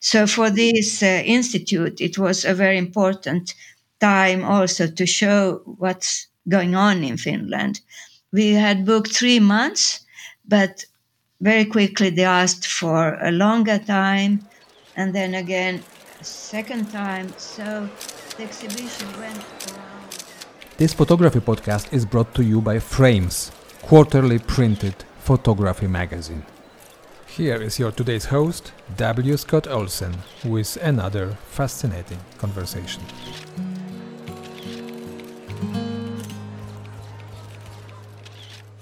So for this uh, institute, it was a very important time also to show what's going on in Finland. We had booked three months, but very quickly they asked for a longer time and then again a second time. So the exhibition went around. This photography podcast is brought to you by Frames, quarterly printed photography magazine. Here is your today's host, W. Scott Olsen, with another fascinating conversation.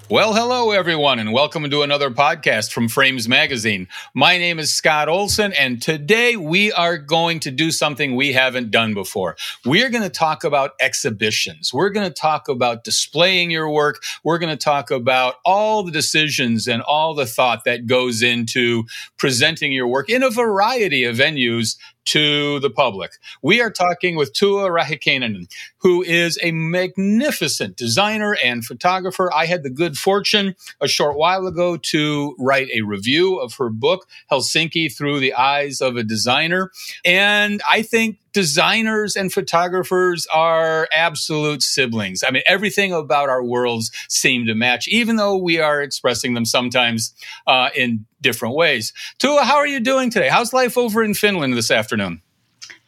Well, hello, everyone, and welcome to another podcast from Frames Magazine. My name is Scott Olsen, and today we are going to do something we haven't done before. We're going to talk about exhibitions. We're going to talk about displaying your work. We're going to talk about all the decisions and all the thought that goes into presenting your work in a variety of venues to the public. We are talking with Tua Rahikainen, who is a magnificent designer and photographer. I had the good fortune a short while ago to write a review of her book, Helsinki Through the Eyes of a Designer. And I think designers and photographers are absolute siblings. I mean, everything about our worlds seem to match, even though we are expressing them sometimes uh, in different ways. Tua, how are you doing today? How's life over in Finland this afternoon?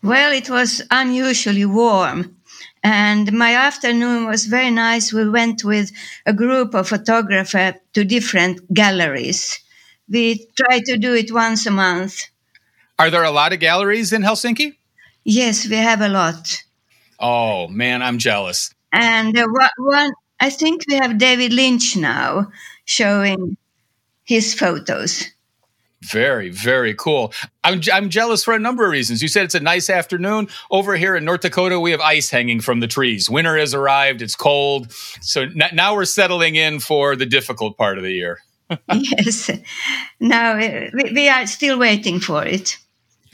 Well, it was unusually warm. And my afternoon was very nice. We went with a group of photographers to different galleries. We try to do it once a month. Are there a lot of galleries in Helsinki? Yes, we have a lot. Oh man, I'm jealous. And uh, one, I think we have David Lynch now showing his photos. Very, very cool. I'm, I'm jealous for a number of reasons. You said it's a nice afternoon. Over here in North Dakota, we have ice hanging from the trees. Winter has arrived. It's cold. So n- now we're settling in for the difficult part of the year. yes. Now we, we are still waiting for it.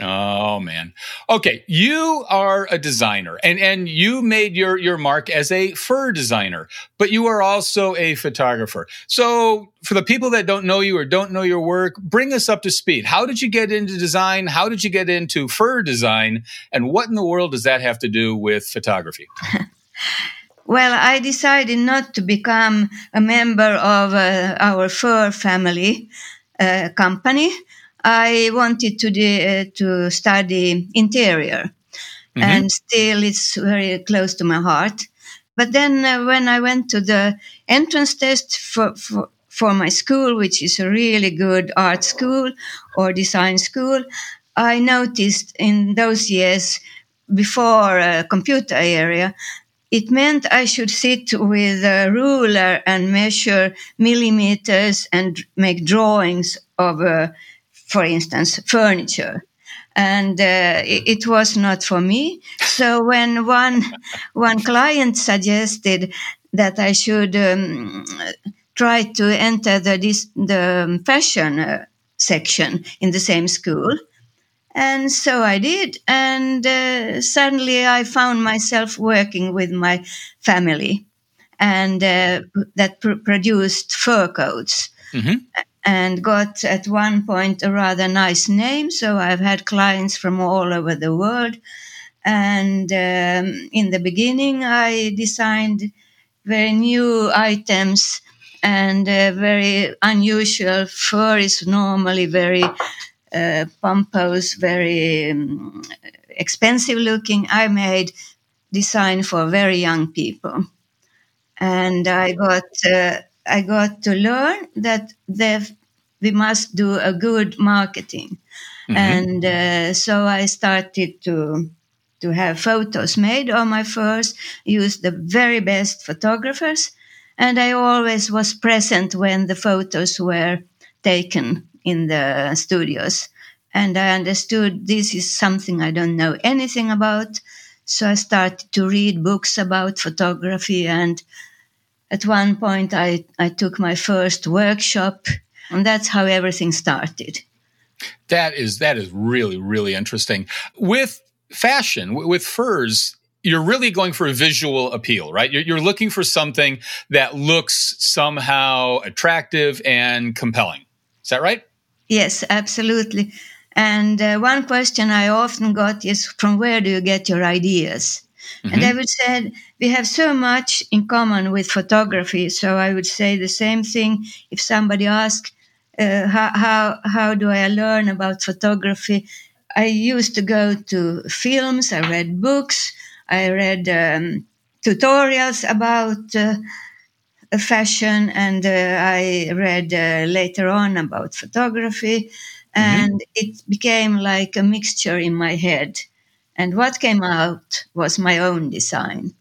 Oh man. Okay, you are a designer and and you made your your mark as a fur designer, but you are also a photographer. So, for the people that don't know you or don't know your work, bring us up to speed. How did you get into design? How did you get into fur design? And what in the world does that have to do with photography? well, I decided not to become a member of uh, our fur family uh, company I wanted to de- to study interior, mm-hmm. and still it's very close to my heart. But then uh, when I went to the entrance test for, for for my school, which is a really good art school or design school, I noticed in those years before a computer area, it meant I should sit with a ruler and measure millimeters and make drawings of a for instance, furniture. And uh, it, it, was not for me. So when one one client suggested that I should um, try to enter the this, the fashion uh, section in the same school, and so I did. And uh, suddenly I found myself working with my family, and uh, that pr- produced fur coats. Mm-hmm and got at one point a rather nice name. So I've had clients from all over the world. And um, in the beginning, I designed very new items and uh, very unusual. Fur is normally very uh, pompous, very um, expensive looking. I made design for very young people. And I got uh, I got to learn that we must do a good marketing. Mm-hmm. And uh, so I started to to have photos made on my first, use the very best photographers, and I always was present when the photos were taken in the studios. And I understood this is something I don't know anything about. So I started to read books about photography and at one point I, I took my first workshop and that's how everything started. That is that is really really interesting. With fashion with furs you're really going for a visual appeal right? You're, you're looking for something that looks somehow attractive and compelling. Is that right? Yes absolutely. And uh, one question I often got is, from where do you get your ideas? Mm-hmm. And I would say we have so much in common with photography. So I would say the same thing if somebody asks, uh, how, how, how do I learn about photography? I used to go to films, I read books, I read um, tutorials about uh, fashion, and uh, I read uh, later on about photography. Mm-hmm. And mm-hmm. it became like a mixture in my head. And what came out was my own design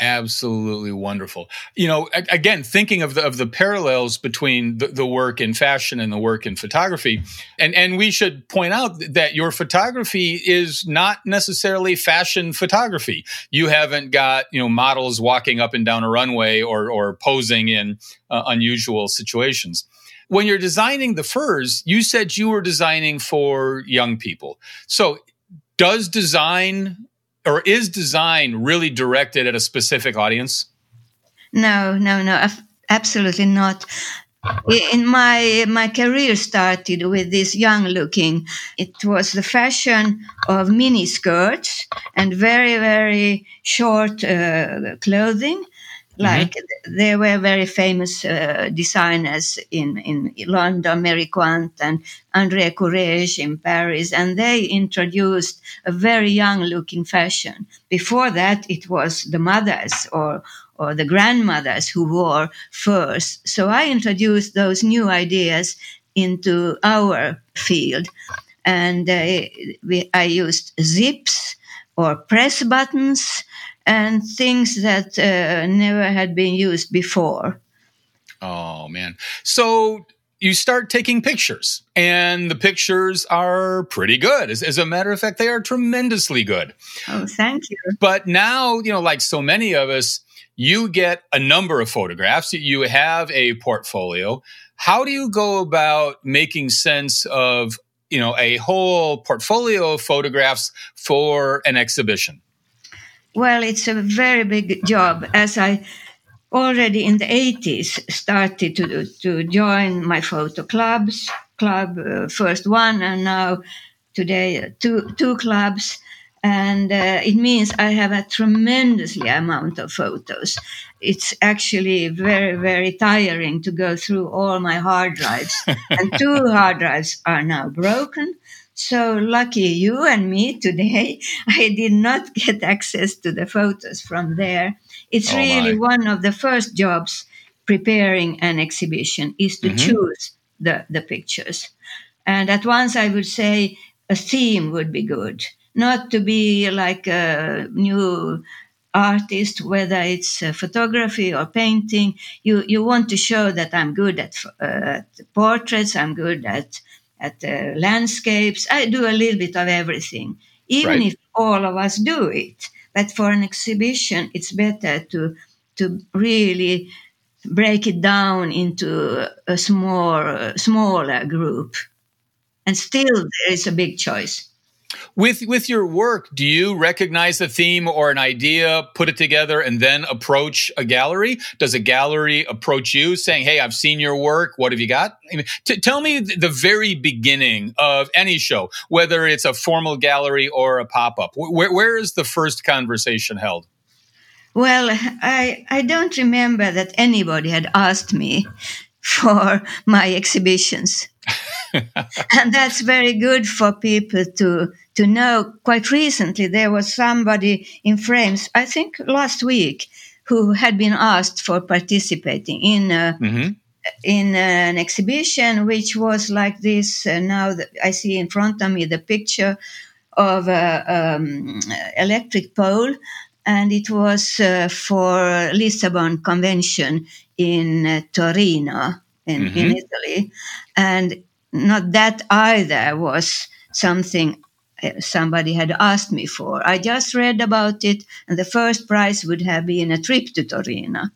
absolutely wonderful. You know, again, thinking of the of the parallels between the, the, work in fashion and the work in photography, and and we should point out that your photography is not necessarily fashion photography. You haven't got you know models walking up and down a runway or or posing in uh, unusual situations. When you're designing the furs, you said you were designing for young people. So, does design or is design really directed at a specific audience? No, no, no, absolutely not. In my my career started with this young looking. It was the fashion of mini skirts and very very short uh, clothing. Like mm-hmm. there were very famous uh, designers in, in London, Mary Quant and André Courrèges in Paris, and they introduced a very young looking fashion. Before that, it was the mothers or or the grandmothers who wore furs. So I introduced those new ideas into our field, and uh, we, I used zips or press buttons and things that uh, never had been used before. Oh, man. So you start taking pictures, and the pictures are pretty good. As, as, a matter of fact, they are tremendously good. Oh, thank you. But now, you know, like so many of us, you get a number of photographs, you have a portfolio. How do you go about making sense of, you know, a whole portfolio of photographs for an exhibition? Well, it's a very big job as I already in the 80s started to, to join my photo clubs, club uh, first one and now today uh, two, two clubs. And uh, it means I have a tremendously amount of photos. It's actually very, very tiring to go through all my hard drives. and two hard drives are now broken. So lucky you and me today, I did not get access to the photos from there. It's oh really my. one of the first jobs preparing an exhibition is to mm-hmm. choose the, the pictures. And at once I would say a theme would be good, not to be like a new artist, whether it's photography or painting. You, you want to show that I'm good at, uh, at portraits, I'm good at at uh, landscapes. I do a little bit of everything, even right. if all of us do it. But for an exhibition, it's better to to really break it down into a small, smaller group. And still, there is a big choice. With with your work, do you recognize a theme or an idea, put it together, and then approach a gallery? Does a gallery approach you saying, "Hey, I've seen your work. What have you got?" I mean, t- tell me the very beginning of any show, whether it's a formal gallery or a pop up. Where, where is the first conversation held? Well, I I don't remember that anybody had asked me for my exhibitions. and that's very good for people to to know. Quite recently, there was somebody in frames, I think last week, who had been asked for participating in. A, mm-hmm. In an exhibition, which was like this, uh, now I see in front of me the picture of an um, electric pole, and it was uh, for Lisbon Convention in uh, Torino in, mm-hmm. in Italy, and not that either was something uh, somebody had asked me for. I just read about it, and the first prize would have been a trip to Torino.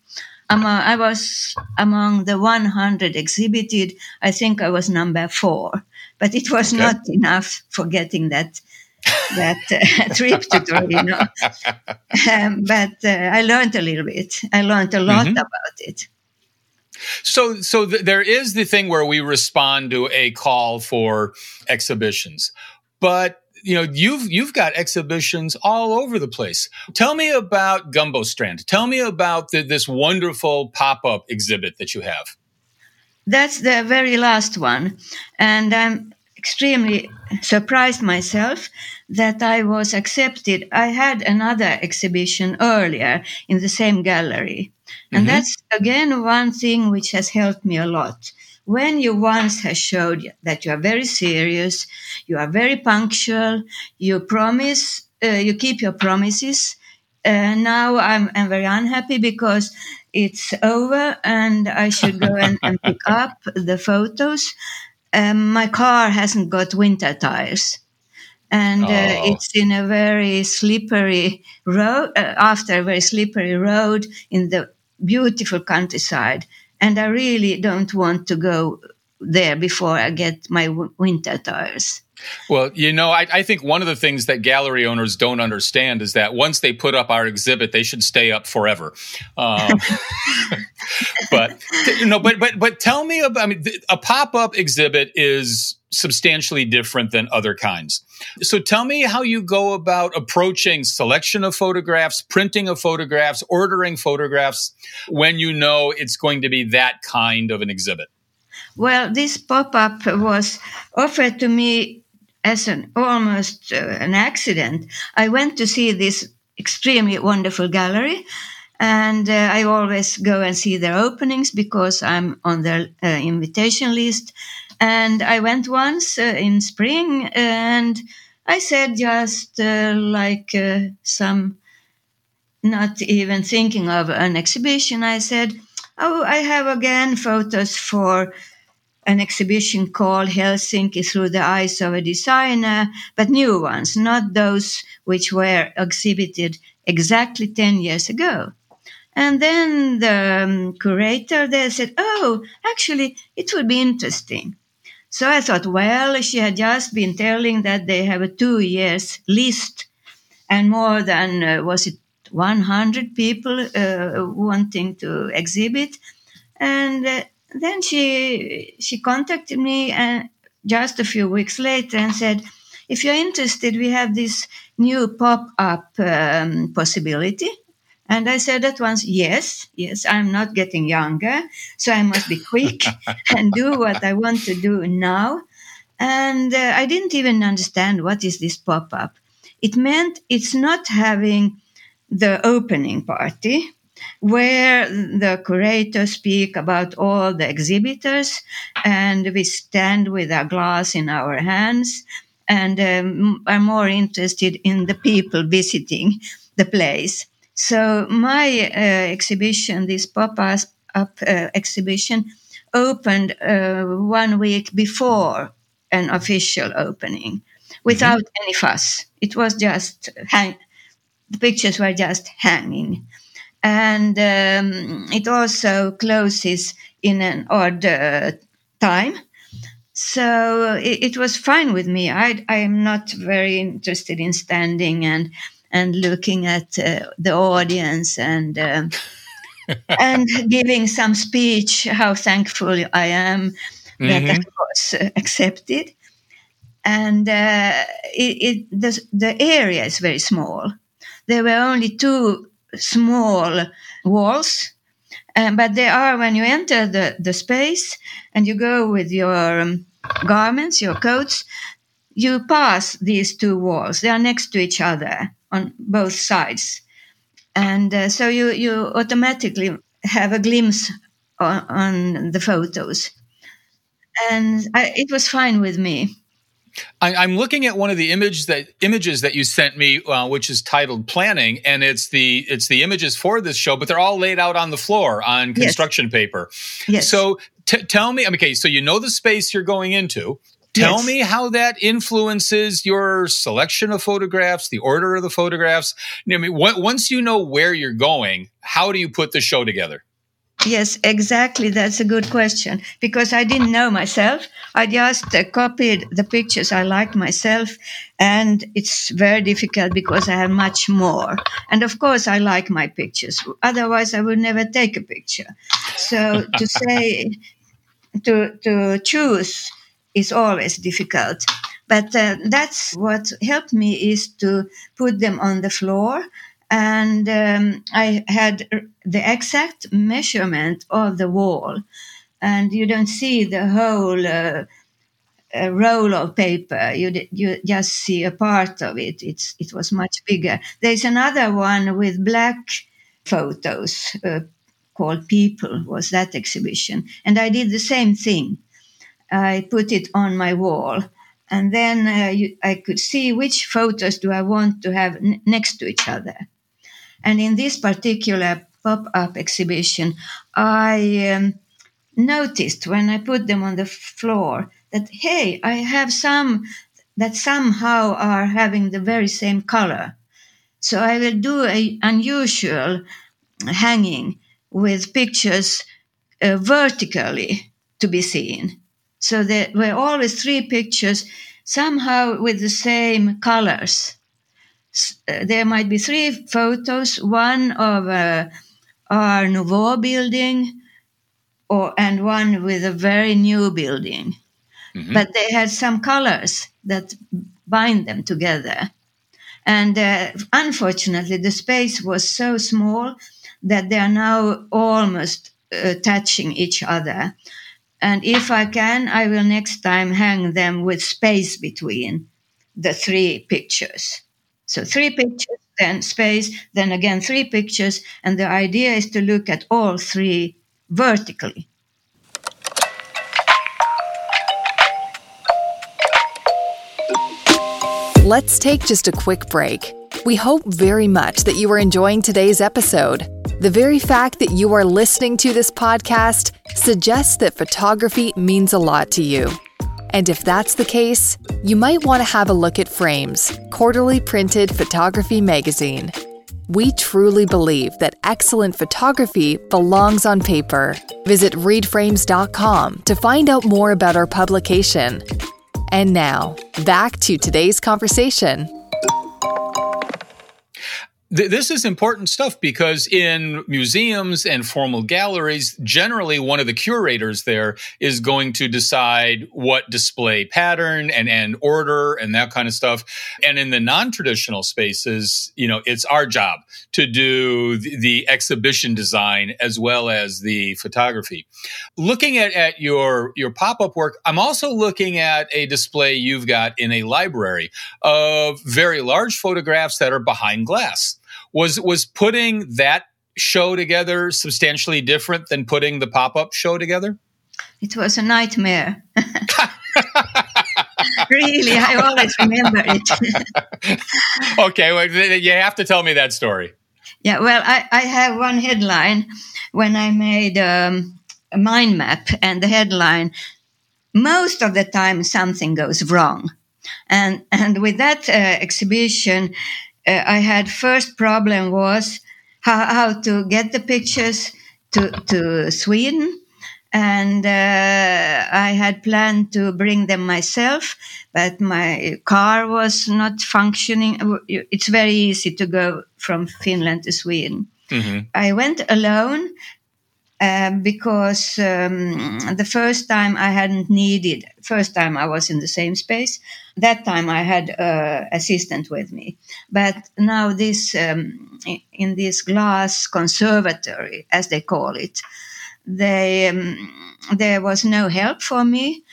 I was among the 100 exhibited. I think I was number four, but it was okay. not enough for getting that that uh, trip to Torino. um, but uh, I learned a little bit. I learned a lot mm-hmm. about it. So, so th- there is the thing where we respond to a call for exhibitions, but you know, you've you've got exhibitions all over the place. Tell me about Gumbostrand. Tell me about the, this wonderful pop up exhibit that you have. That's the very last one, and I'm extremely surprised myself that I was accepted. I had another exhibition earlier in the same gallery. And mm-hmm. that's again one thing which has helped me a lot. When you once have showed that you are very serious, you are very punctual, you promise, uh, you keep your promises. Uh, now I'm, I'm very unhappy because it's over and I should go and, and pick up the photos. Um, my car hasn't got winter tires. And uh, oh. it's in a very slippery road uh, after a very slippery road in the beautiful countryside. And i really don't want to go there before i get my w- winter tires well, you know, I, I, think one of the things that gallery owners don't understand is that once they put up our exhibit, they should stay up forever. Um, but you know, but but but tell me about. I mean, a pop up exhibit is substantially different than other kinds. So tell me how you go about approaching selection of photographs, printing of photographs, ordering photographs when you know it's going to be that kind of an exhibit. Well, this pop up was offered to me as an almost uh, an accident, I went to see this extremely wonderful gallery. And uh, I always go and see their openings because I'm on their uh, invitation list. And I went once uh, in spring and I said just uh, like uh, some, not even thinking of an exhibition, I said, Oh, I have again photos for an exhibition called Helsinki Through the Eyes of a Designer, but new ones, not those which were exhibited exactly 10 years ago. And then the um, curator there said, Oh, actually, it would be interesting. So I thought, well, she had just been telling that they have a two years list and more than, uh, was it 100 people uh, wanting to exhibit? And uh, then she she contacted me and just a few weeks later and said, if you're interested, we have this new pop-up um, possibility. And I said at once, yes, yes, I'm not getting younger, so I must be quick and do what I want to do now. And uh, I didn't even understand what is this pop-up. It meant it's not having the opening party where the curators speak about all the exhibitors and we stand with a glass in our hands and um, are more interested in the people visiting the place. So my uh, exhibition, this pop-up uh, exhibition, opened uh, one week before an official opening without mm-hmm. any fuss. It was just hang- the pictures were just hanging and um, it also closes in an odd uh, time. So it, it, was fine with me. I, I am not very interested in standing and and looking at uh, the audience and uh, and giving some speech how thankful I am mm-hmm. that I was accepted. And uh, it, it the, the area is very small. There were only two small walls. Um, but they are when you enter the, the space and you go with your um, garments, your coats, you pass these two walls. They are next to each other on both sides. And uh, so you, you automatically have a glimpse on, on the photos. And I, it was fine with me. I, am looking at one of the image that images that you sent me, uh, which is titled "Planning," and it's the it's the images for this show, but they're all laid out on the floor on construction yes. paper. Yes. So t- tell me, okay, so you know the space you're going into. Tell yes. me how that influences your selection of photographs, the order of the photographs. I mean, once you know where you're going, how do you put the show together? Yes, exactly. That's a good question because I didn't know myself. I just uh, copied the pictures I liked myself, and it's very difficult because I have much more. And of course, I like my pictures. Otherwise, I would never take a picture. So to say, to to choose is always difficult. But uh, that's what helped me is to put them on the floor and um, I had the exact measurement of the wall, and you don't see the whole uh, roll of paper. You you just see a part of it. It's it was much bigger. There's another one with black photos uh, called People. Was that exhibition, and I did the same thing. I put it on my wall. And then uh, you, I could see which photos do I want to have n- next to each other and in this particular pop up exhibition, I um, noticed when I put them on the floor that, hey, I have some that somehow are having the very same color. So I will do an unusual hanging with pictures uh, vertically to be seen. So there were always three pictures, somehow with the same colors. Uh, there might be three photos one of a Art Nouveau building or, and one with a very new building. Mm-hmm. But they had some colors that bind them together. And uh, unfortunately, the space was so small that they are now almost uh, touching each other. And if I can, I will next time hang them with space between the three pictures. So three pictures, then space, then again three pictures, and the idea is to look at all three vertically. Let's take just a quick break. We hope very much that you are enjoying today's episode. The very fact that you are listening to this podcast suggests that photography means a lot to you. And if that's the case, you might want to have a look at Frames, quarterly printed photography magazine. We truly believe that excellent photography belongs on paper. Visit readframes.com to find out more about our publication. And now, back to today's conversation this is important stuff because in museums and formal galleries, generally one of the curators there is going to decide what display pattern and, and order and that kind of stuff. And in the non-traditional spaces, you know, it's our job to do the, the exhibition design as well as the photography. Looking at, at your, your pop-up work, I'm also looking at a display you've got in a library of very large photographs that are behind glass. Was was putting that show together substantially different than putting the pop up show together? It was a nightmare. really, I always remember it. okay, well, you have to tell me that story. Yeah, well, I, I have one headline when I made um, a mind map, and the headline most of the time something goes wrong. And, and with that uh, exhibition, uh, I had first problem was how, how to get the pictures to, to Sweden. And uh, I had planned to bring them myself, but my car was not functioning. It's very easy to go from Finland to Sweden. Mm-hmm. I went alone um, because um, the first time I hadn't needed, first time I was in the same space, that time I had an assistant with me. But now this, um, in this glass conservatory, as they call it, they, um, there was no help for me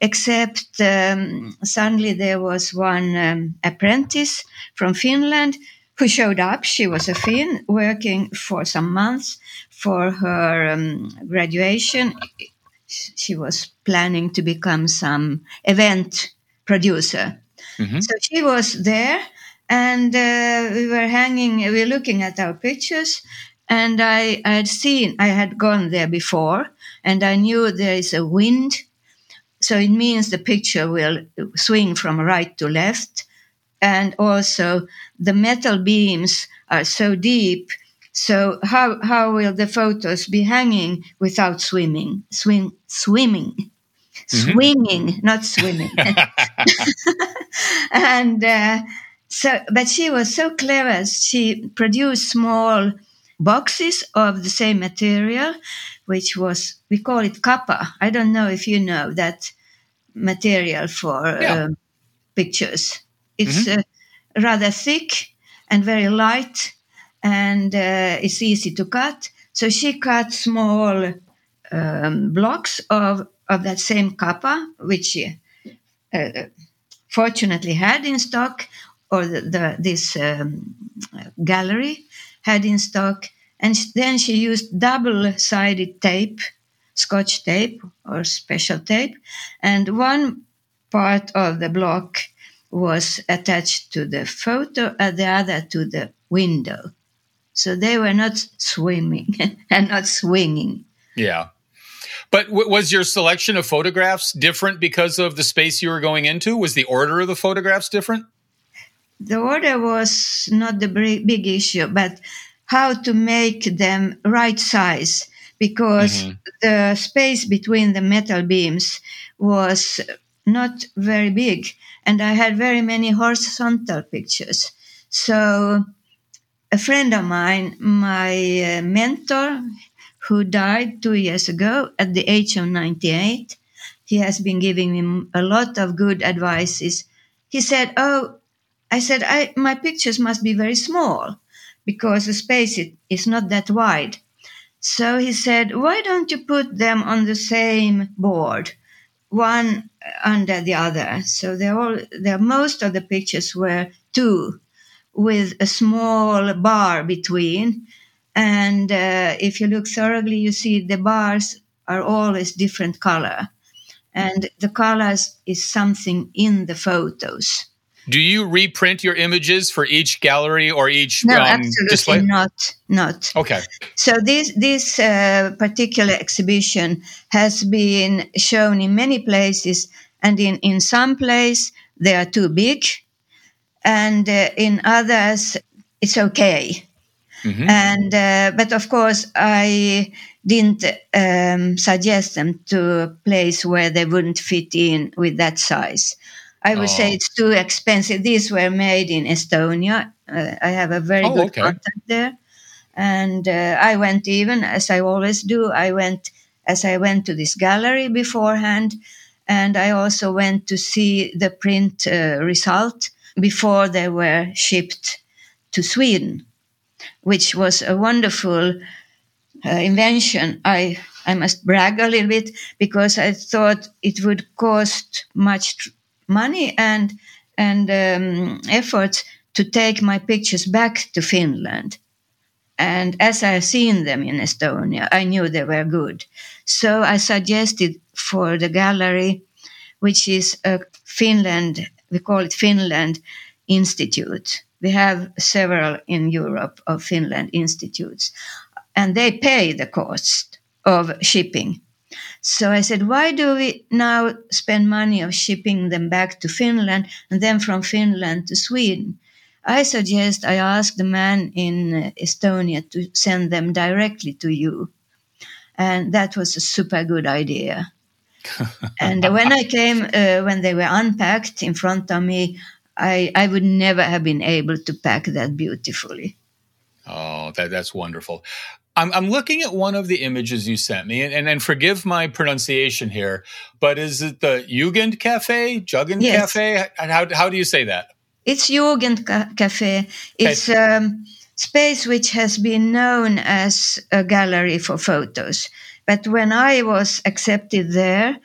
except um, suddenly there was one um, apprentice from Finland who showed up. She was a Finn working for some months for her um, graduation. She was planning to become some event producer. Mm-hmm. So she was there, and uh, we were hanging, we were looking at our pictures. And I, I had seen, I had gone there before, and I knew there is a wind. So it means the picture will swing from right to left and also the metal beams are so deep So how how will the photos be hanging without swimming? Swim swimming. Mm-hmm. Swinging, not swimming. and uh, so, but she was so clever. She produced small boxes of the same material, which was, we call it kappa. I don't know if you know that material for yeah. uh, pictures. It's mm-hmm. uh, rather thick and very light, and uh, it's easy to cut. So she cut small um, blocks of, of that same kappa, which she uh, fortunately had in stock, or the, the this um, gallery had in stock. And then she used double sided tape, scotch tape or special tape. And one part of the block was attached to the photo and the other to the window. So they were not swimming and not swinging. Yeah. But w- was your selection of photographs different because of the space you were going into? Was the order of the photographs different? The order was not the big issue, but how to make them right size because mm-hmm. the space between the metal beams was not very big and I had very many horizontal pictures. So a friend of mine, my uh, mentor, who died two years ago at the age of 98, he has been giving me a lot of good advices. He said, "Oh, I said I, my pictures must be very small because the space is not that wide." So he said, "Why don't you put them on the same board, one under the other?" So they're all, they're, most of the pictures were two with a small bar between. And uh, if you look thoroughly, you see the bars are always different color. And the colors is something in the photos. Do you reprint your images for each gallery or each no, um, absolutely display? not. Not okay. So this this uh, particular exhibition has been shown in many places, and in in some place they are too big, and uh, in others it's okay. Mm-hmm. And uh, but of course I didn't um, suggest them to a place where they wouldn't fit in with that size. I would oh. say it's too expensive. These were made in Estonia. Uh, I have a very oh, good okay. contact there, and uh, I went even as I always do. I went as I went to this gallery beforehand, and I also went to see the print uh, result before they were shipped to Sweden, which was a wonderful uh, invention. I I must brag a little bit because I thought it would cost much tr- money and and um, effort to take my pictures back to Finland. And as I seen them in Estonia, I knew they were good. So I suggested for the gallery, which is a Finland we call it Finland Institute. We have several in Europe of Finland institutes, and they pay the cost of shipping. So I said, why do we now spend money of shipping them back to Finland and then from Finland to Sweden? I suggest I ask the man in Estonia to send them directly to you. And that was a super good idea and when I came, uh, when they were unpacked in front of me, I, I would never have been able to pack that beautifully. Oh, that, that's wonderful. I'm, I'm looking at one of the images you sent me, and, and, and forgive my pronunciation here, but is it the Jugend Cafe, Jugend yes. Cafe? How, how do you say that? It's Jugend Cafe. It's a um, space which has been known as a gallery for photos. But when I was accepted there,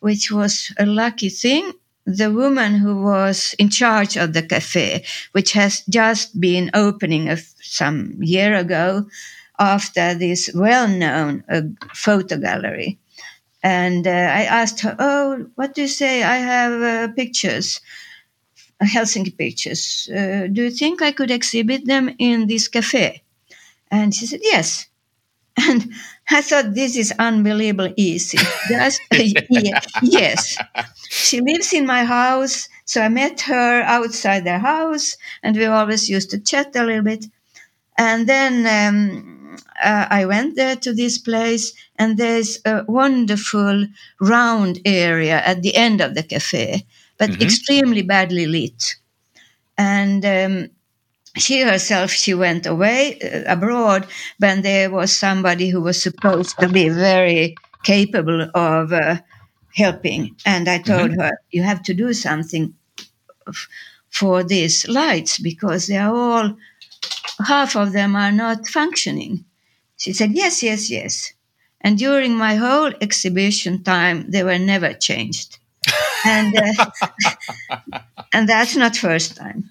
which was a lucky thing, the woman who was in charge of the cafe, which has just been opening a, some year ago after this well-known uh, photo gallery. And uh, I asked her, "Oh, what do you say? I have uh, pictures, Helsinki pictures. Uh, do you think I could exhibit them in this cafe?" And she said, "Yes." And I thought this is unbelievable easy. Just, yes. She lives in my house. So I met her outside their house and we always used to chat a little bit. And then um, uh, I went there to this place, and there's a wonderful round area at the end of the cafe, but Mhm. extremely badly lit. And um, she herself, she went away uh, abroad, but there was somebody who was supposed to be very capable of uh, helping. And I told her, you have to do something f- for these lights because they are all, half of them are not functioning. She said, yes, yes, yes. And during my whole exhibition time, they were never changed. and, uh, and that's not first time.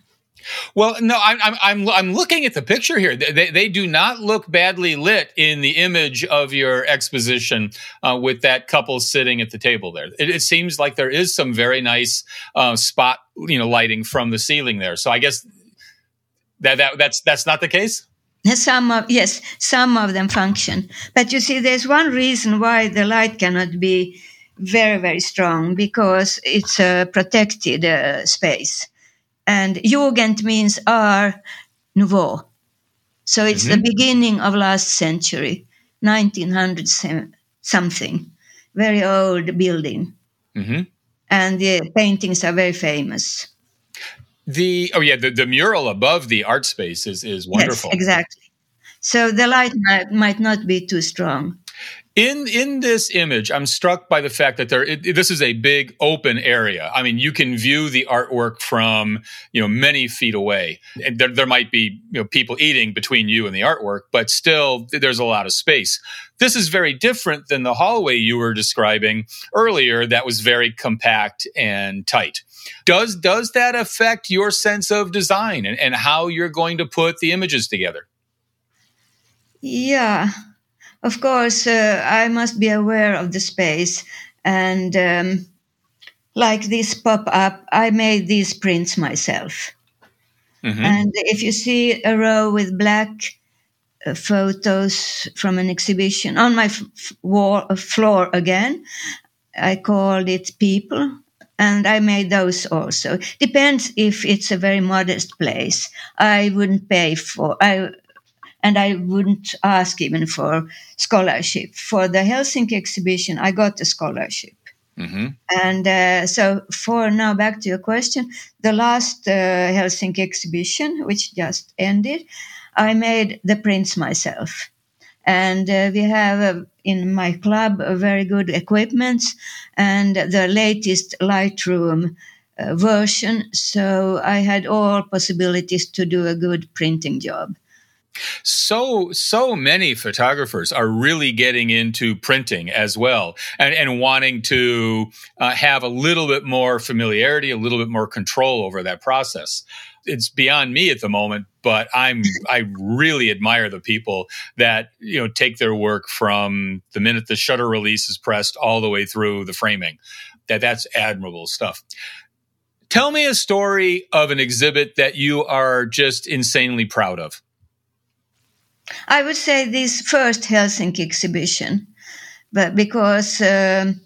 Well, no, I'm I'm I'm, I'm looking at the picture here. They, they, they do not look badly lit in the image of your exposition uh, with that couple sitting at the table there. It, it seems like there is some very nice uh, spot, you know, lighting from the ceiling there. So I guess that that that's that's not the case. Some of yes, some of them function, but you see, there's one reason why the light cannot be very very strong because it's a protected uh, space, and Jugend means art nouveau, so it's the beginning of last century, 1900 something, very old building, hmm and the paintings are very famous. The oh yeah, the, the mural above the art space is is wonderful. Yes, exactly. So the light might, might not be too strong. In in this image, I'm struck by the fact that there it, this is a big open area. I mean, you can view the artwork from you know many feet away, and there, there might be you know people eating between you and the artwork, but still there's a lot of space. This is very different than the hallway you were describing earlier. That was very compact and tight. Does does that affect your sense of design and, and how you're going to put the images together? Yeah, of course, uh, I must be aware of the space. And um, like this pop up, I made these prints myself. Mhm. And if you see a row with black uh, photos from an exhibition on my f- f- wall uh, floor again, I called it people. And I made those also. Depends if it's a very modest place. I wouldn't pay for. I and I wouldn't ask even for scholarship. For the Helsinki exhibition, I got a scholarship. Mhm. And uh, so, for now, back to your question, the last uh, Helsinki exhibition, which just ended, I made the prints myself. And uh, we have uh, in my club uh, very good equipment and the latest Lightroom uh, version. So I had all possibilities to do a good printing job. So so many photographers are really getting into printing as well and, and wanting to uh, have a little bit more familiarity a little bit more control over that process. It's beyond me at the moment but i'm i really admire the people that you know take their work from the minute the shutter release is pressed all the way through the framing. That that's admirable stuff. Tell me a story of an exhibit that you are just insanely proud of I would say this first Helsinki exhibition, but because um,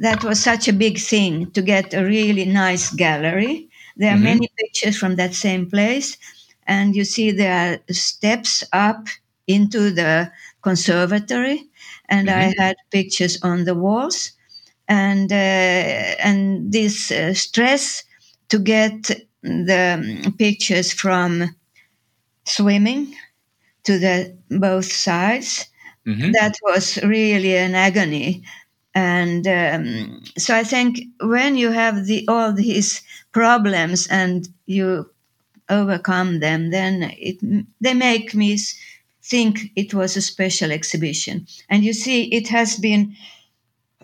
that was such a big thing to get a really nice gallery. There are Mhm. many pictures from that same place, and you see there are steps up into the conservatory, and I had pictures on the walls, and uh, and this uh, stress to get the um, pictures from swimming to the both sides. Mhm. That was really an agony, and um, so I think when you have the all these problems and you overcome them, then it they make me think it was a special exhibition. And you see, it has been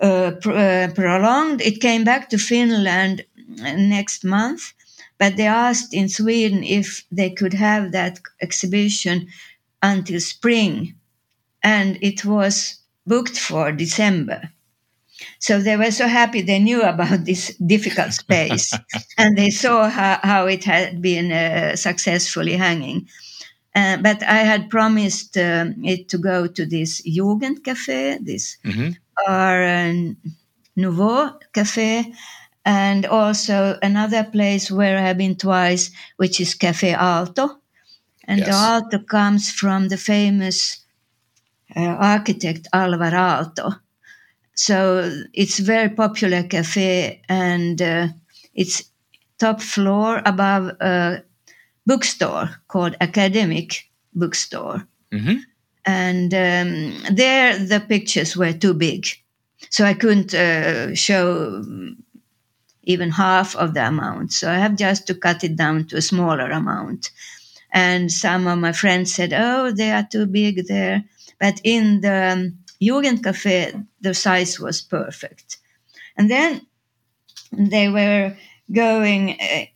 uh, uh, prolonged. It came back to Finland next month, but they asked in Sweden if they could have that exhibition until spring, and it was booked for December. So they were so happy they knew about this difficult space and they saw how, how it had been uh, successfully hanging. Uh, but I had promised um, it to go to this Jugend Cafe, this Mhm. uh, Nouveau Cafe, and also another place where I have been twice, which is Cafe Aalto. And Yes. the Aalto comes from the famous uh, architect Alvar Aalto. So it's very popular cafe, and uh, it's top floor above a bookstore called Academic Bookstore. hmm And um, there the pictures were too big, so I couldn't uh, show even half of the amount. So I have just to cut it down to a smaller amount. And some of my friends said, "Oh, they are too big there." But in the um, Jugendcafé, the size was perfect. And then they were going uh,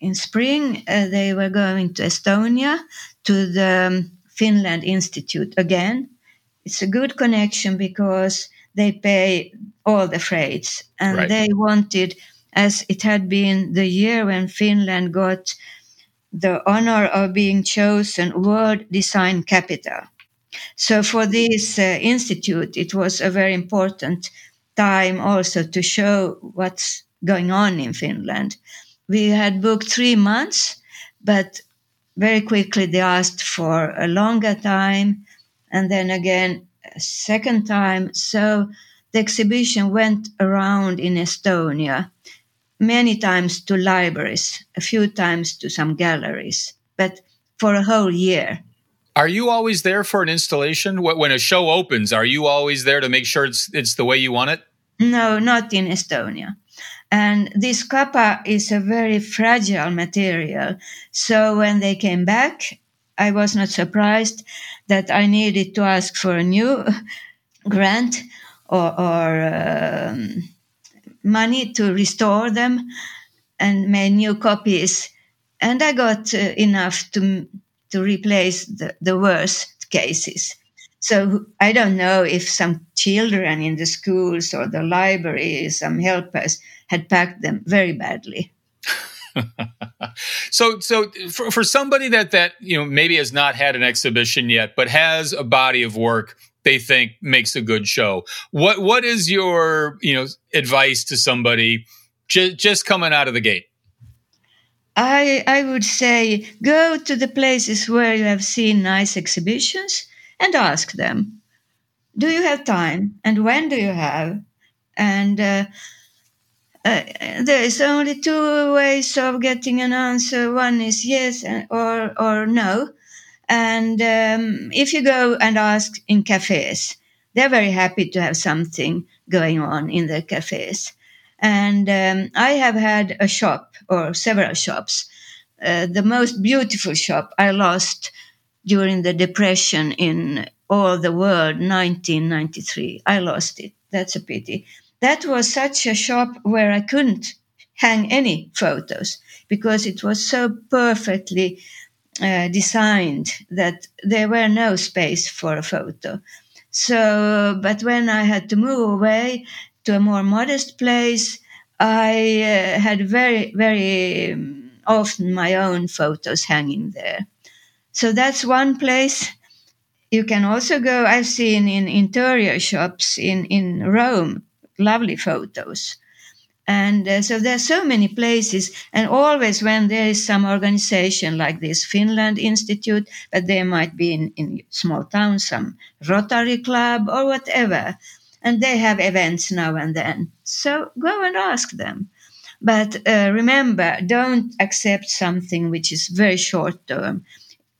in spring. Uh, they were going to Estonia to the um, Finland Institute again. It's a good connection because they pay all the freights, and Right. they wanted, as it had been the year when Finland got the honor of being chosen world design capital. So for this uh, institute, it was a very important time also to show what's going on in Finland. We had booked three months, but very quickly they asked for a longer time, and then again a second time. So the exhibition went around in Estonia many times to libraries, a few times to some galleries, but for a whole year. Are you always there for an installation? When a show opens, are you always there to make sure it's it's the way you want it? No, not in Estonia. And this kappa is a very fragile material. So when they came back, I was not surprised that I needed to ask for a new grant or, or um, money to restore them and make new copies. And I got uh, enough to, to replace the, the worst cases. So I don't know if some children in the schools or the library, some helpers had packed them very badly. So, so for, for somebody that that you know maybe has not had an exhibition yet, but has a body of work they think makes a good show, what what is your you know advice to somebody just just coming out of the gate? I, I would say go to the places where you have seen nice exhibitions and ask them, do you have time? And when do you have? And uh, uh, there is only two ways of getting an answer. One is yes and- or, or no. And um, if you go and ask in cafes, they're very happy to have something going on in the cafes. And um, I have had a shop or several shops. Uh, the most beautiful shop I lost during the depression in all the world, 1993. I lost it. That's a pity. That was such a shop where I couldn't hang any photos because it was so perfectly uh, designed that there were no space for a photo. So, but when I had to move away to a more modest place, I uh, had very, very um, often my own photos hanging there. So that's one place. You can also go, I've seen in interior shops in, in Rome, lovely photos. And uh, so there are so many places, and always when there is some organization like this Finland Institute, but there might be in, in small towns some Rotary Club or whatever, and they have events now and then. So go and ask them. But uh, remember, don't accept something which is very short term.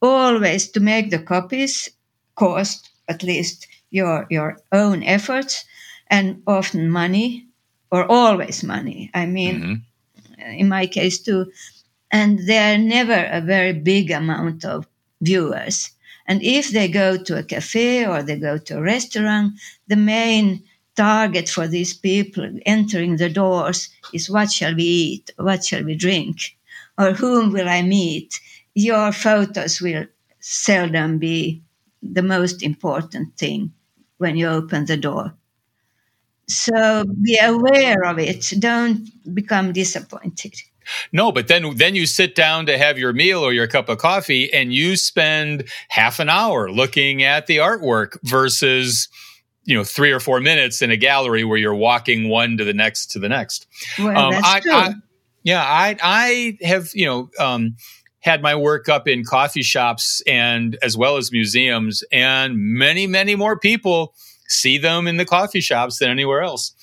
Always to make the copies cost at least your your own efforts and often money or always money. I mean, Mhm. in my case too. And they're never a very big amount of viewers. And if they go to a cafe or they go to a restaurant, the main target for these people entering the doors is what shall we eat? What shall we drink? Or whom will I meet? Your photos will seldom be the most important thing when you open the door. So be aware of it. Don't become disappointed. No, but then then you sit down to have your meal or your cup of coffee and you spend half an hour looking at the artwork versus you know 3 or 4 minutes in a gallery where you're walking one to the next to the next. Well, Um, that's I- true. I- Yeah, I I have, you know, um had my work up in coffee shops and as well as museums, and many, many more people see them in the coffee shops than anywhere else.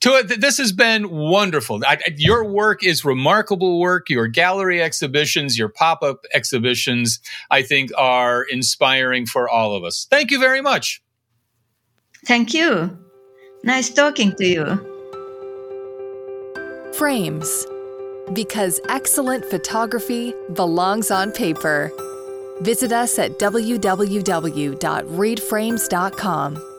To this has been wonderful. I, your work is remarkable work. Your gallery exhibitions, your pop up exhibitions, I think are inspiring for all of us. Thank you very much. Thank you. Nice talking to you. Frames. Because excellent photography belongs on paper. Visit us at www.readframes.com.